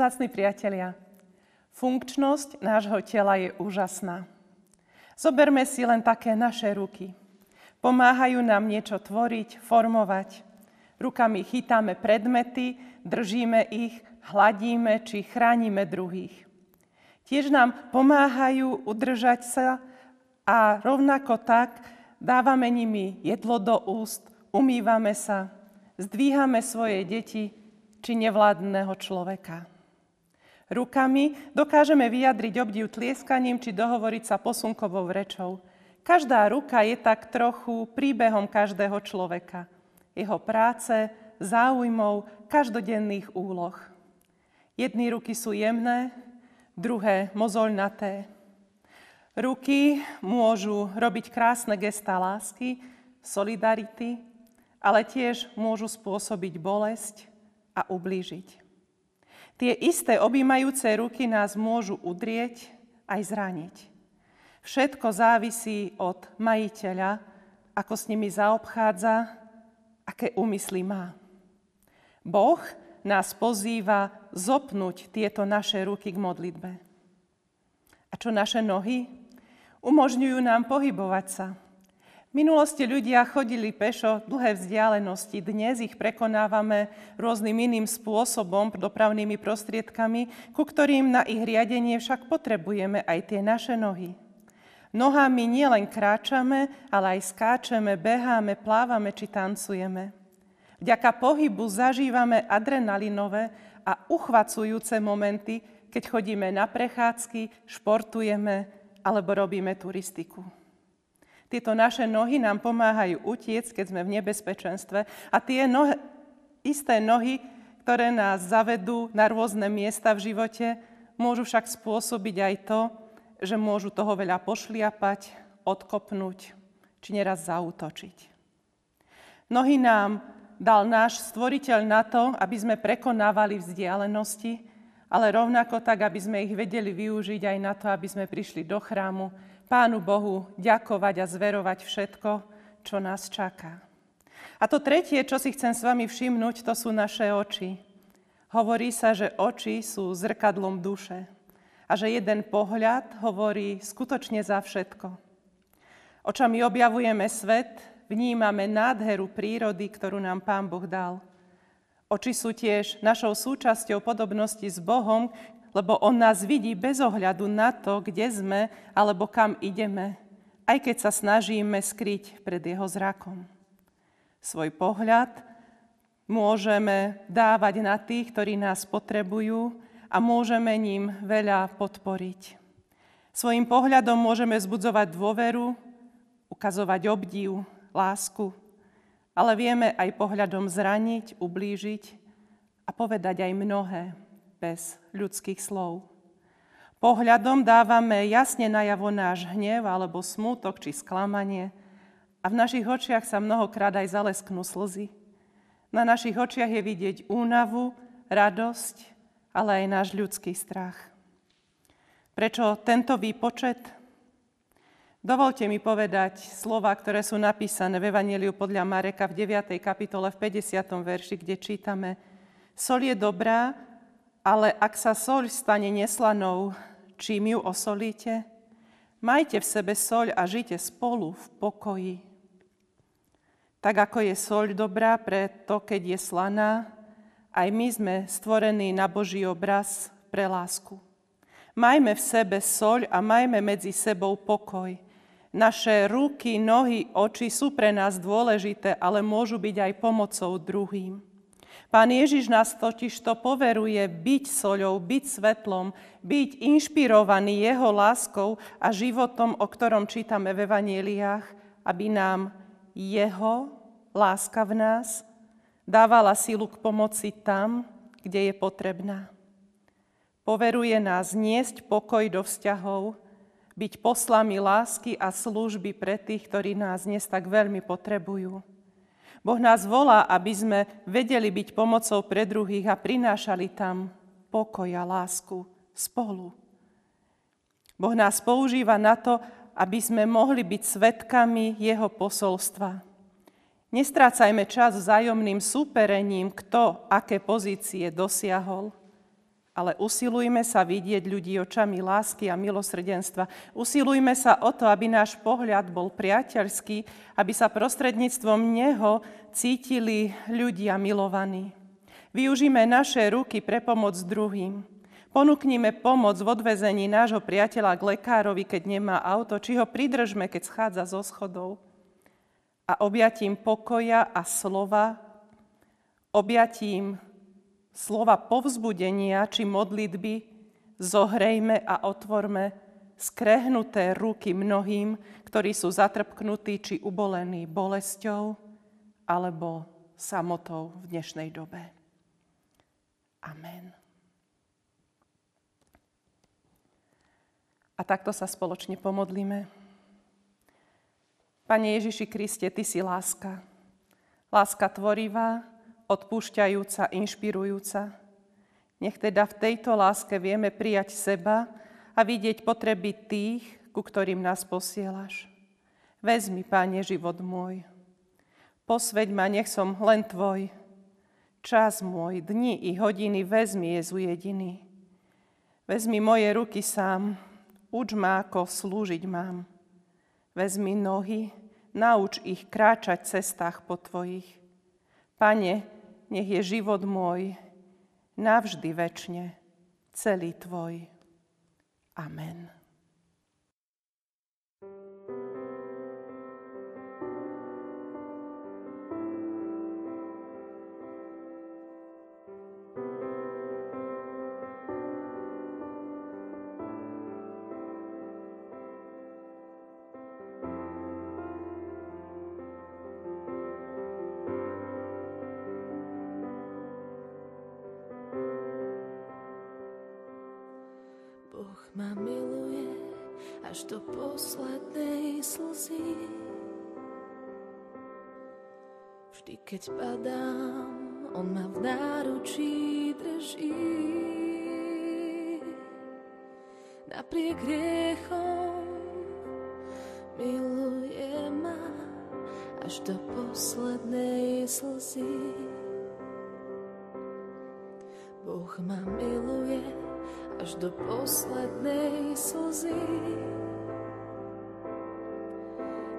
Zácni priatelia, funkčnosť nášho tela je úžasná. Zoberme si len také naše ruky. Pomáhajú nám niečo tvoriť, formovať. Rukami chytáme predmety, držíme ich, hladíme či chránime druhých. Tiež nám pomáhajú udržať sa a rovnako tak dávame nimi jedlo do úst, umývame sa, zdvíhame svoje deti či nevládneho človeka. Rukami dokážeme vyjadriť obdiv tlieskaním či dohovoriť sa posunkovou rečou. Každá ruka je tak trochu príbehom každého človeka. Jeho práce, záujmov, každodenných úloh. Jedny ruky sú jemné, druhé mozoľnaté. Ruky môžu robiť krásne gestá lásky, solidarity, ale tiež môžu spôsobiť bolesť a ublížiť. Tie isté objímajúce ruky nás môžu udrieť aj zraniť. Všetko závisí od majiteľa, ako s nimi zaobchádza, aké úmysly má. Boh nás pozýva zopnúť tieto naše ruky k modlitbe. A čo naše nohy? Umožňujú nám pohybovať sa, minulosti ľudia chodili pešo dlhé vzdialenosti. Dnes ich prekonávame rôznym iným spôsobom, dopravnými prostriedkami, ku ktorým na ich riadenie však potrebujeme aj tie naše nohy. Nohami nielen kráčame, ale aj skáčeme, beháme, plávame či tancujeme. Vďaka pohybu zažívame adrenalinové a uchvacujúce momenty, keď chodíme na prechádzky, športujeme alebo robíme turistiku. Tieto naše nohy nám pomáhajú utiec, keď sme v nebezpečenstve. A tie nohy, isté nohy, ktoré nás zavedú na rôzne miesta v živote, môžu však spôsobiť aj to, že môžu toho veľa pošliapať, odkopnúť, či neraz zautočiť. Nohy nám dal náš stvoriteľ na to, aby sme prekonávali vzdialenosti, ale rovnako tak, aby sme ich vedeli využiť aj na to, aby sme prišli do chrámu, Pánu Bohu ďakovať a zverovať všetko, čo nás čaká. A to tretie, čo si chcem s vami všimnúť, to sú naše oči. Hovorí sa, že oči sú zrkadlom duše a že jeden pohľad hovorí skutočne za všetko. Očami objavujeme svet, vnímame nádheru prírody, ktorú nám Pán Boh dal. Oči sú tiež našou súčasťou podobnosti s Bohom, lebo On nás vidí bez ohľadu na to, kde sme alebo kam ideme, aj keď sa snažíme skryť pred Jeho zrakom. Svoj pohľad môžeme dávať na tých, ktorí nás potrebujú a môžeme ním veľa podporiť. Svojim pohľadom môžeme zbudzovať dôveru, ukazovať obdiv, lásku, ale vieme aj pohľadom zraniť, ublížiť a povedať aj mnohé bez ľudských slov. Pohľadom dávame jasne najavo náš hnev alebo smútok či sklamanie a v našich očiach sa mnohokrát aj zalesknú slzy. Na našich očiach je vidieť únavu, radosť, ale aj náš ľudský strach. Prečo tento výpočet? Dovolte mi povedať slova, ktoré sú napísané v Evangeliu podľa Mareka v 9. kapitole v 50. verši, kde čítame Sol je dobrá, ale ak sa soľ stane neslanou, čím ju osolíte? Majte v sebe soľ a žite spolu v pokoji. Tak ako je soľ dobrá pre to, keď je slaná, aj my sme stvorení na Boží obraz pre lásku. Majme v sebe soľ a majme medzi sebou pokoj. Naše ruky, nohy, oči sú pre nás dôležité, ale môžu byť aj pomocou druhým. Pán Ježiš nás totiž to poveruje byť soľou, byť svetlom, byť inšpirovaný jeho láskou a životom, o ktorom čítame v Evanieliách, aby nám jeho láska v nás dávala silu k pomoci tam, kde je potrebná. Poveruje nás niesť pokoj do vzťahov, byť poslami lásky a služby pre tých, ktorí nás dnes tak veľmi potrebujú. Boh nás volá, aby sme vedeli byť pomocou pre druhých a prinášali tam pokoj a lásku spolu. Boh nás používa na to, aby sme mohli byť svetkami Jeho posolstva. Nestrácajme čas vzájomným súperením, kto aké pozície dosiahol, Ale usilujme sa vidieť ľudí očami lásky a milosrdenstva. Usilujme sa o to, aby náš pohľad bol priateľský, aby sa prostredníctvom Neho cítili ľudia milovaní. Využíme naše ruky pre pomoc druhým. Ponúknime pomoc v odvezení nášho priateľa k lekárovi, keď nemá auto, či ho pridržme, keď schádza zo schodov. A objatím pokoja a slova, objatím slova povzbudenia či modlitby zohrejme a otvorme skrehnuté ruky mnohým, ktorí sú zatrpknutí či ubolení bolesťou alebo samotou v dnešnej dobe. Amen. A takto sa spoločne pomodlíme. Pane Ježiši Kriste, Ty si láska. Láska tvorivá, odpúšťajúca, inšpirujúca. Nech teda v tejto láske vieme prijať seba a vidieť potreby tých, ku ktorým nás posielaš. Vezmi, Páne, život môj. Posveď ma, nech som len Tvoj. Čas môj, dni i hodiny vezmi, Jezu jediný. Vezmi moje ruky sám, uč ma, ako slúžiť mám. Vezmi nohy, nauč ich kráčať cestách po Tvojich. Pane, nech je život môj navždy väčšine celý Tvoj. Amen. Ma miluje až do poslednej slzy. Vždy, keď padám, on ma v náručí drží. Napriek riechom miluje ma až do poslednej slzy. Boh ma miluje až do poslednej slzy.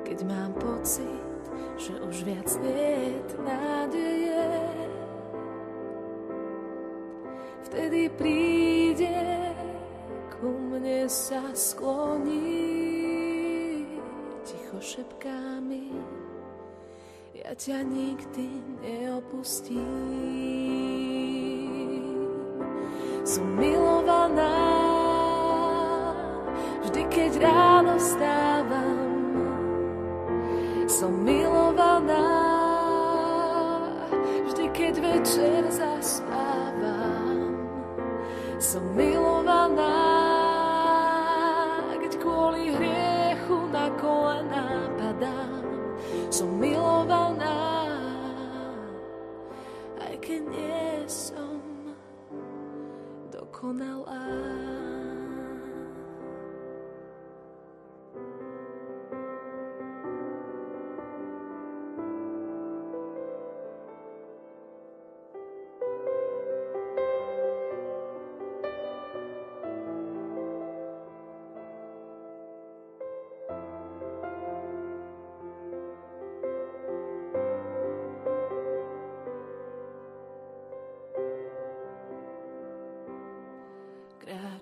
Keď mám pocit, že už viac nie nádeje, vtedy príde ku mne sa skloní, ticho šepká mi, ja ťa nikdy neopustím som milovaná. Vždy, keď ráno stávam, som milovaná. Vždy, keď večer zaspávam, som milovaná.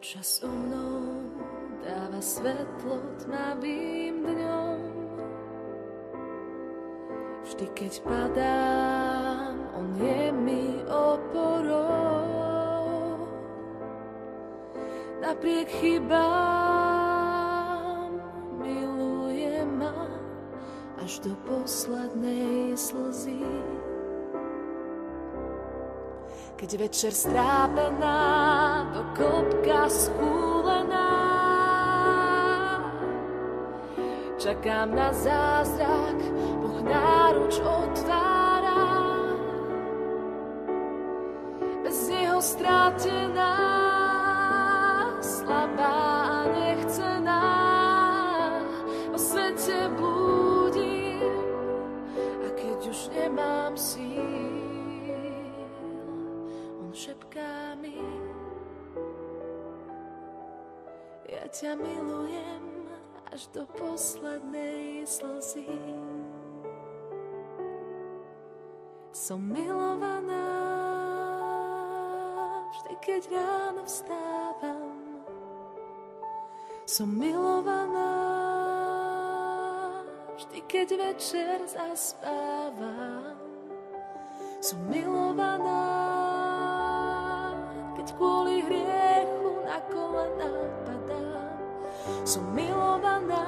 Kráča so mnou, dáva svetlo tmavým dňom. Vždy, keď padám, on je mi oporou. Napriek chybám miluje ma až do poslednej slzy keď večer strápená do klopka schúlená. Čakám na zázrak, Boh náruč otvára. Bez neho strátená, ťa milujem až do poslednej slzy. Som milovaná vždy, keď ráno vstávam. Som milovaná vždy, keď večer zaspávam. Som milovaná, keď kvôli hriechu na padám. Som milovaná,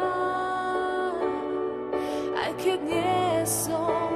aj keď nie som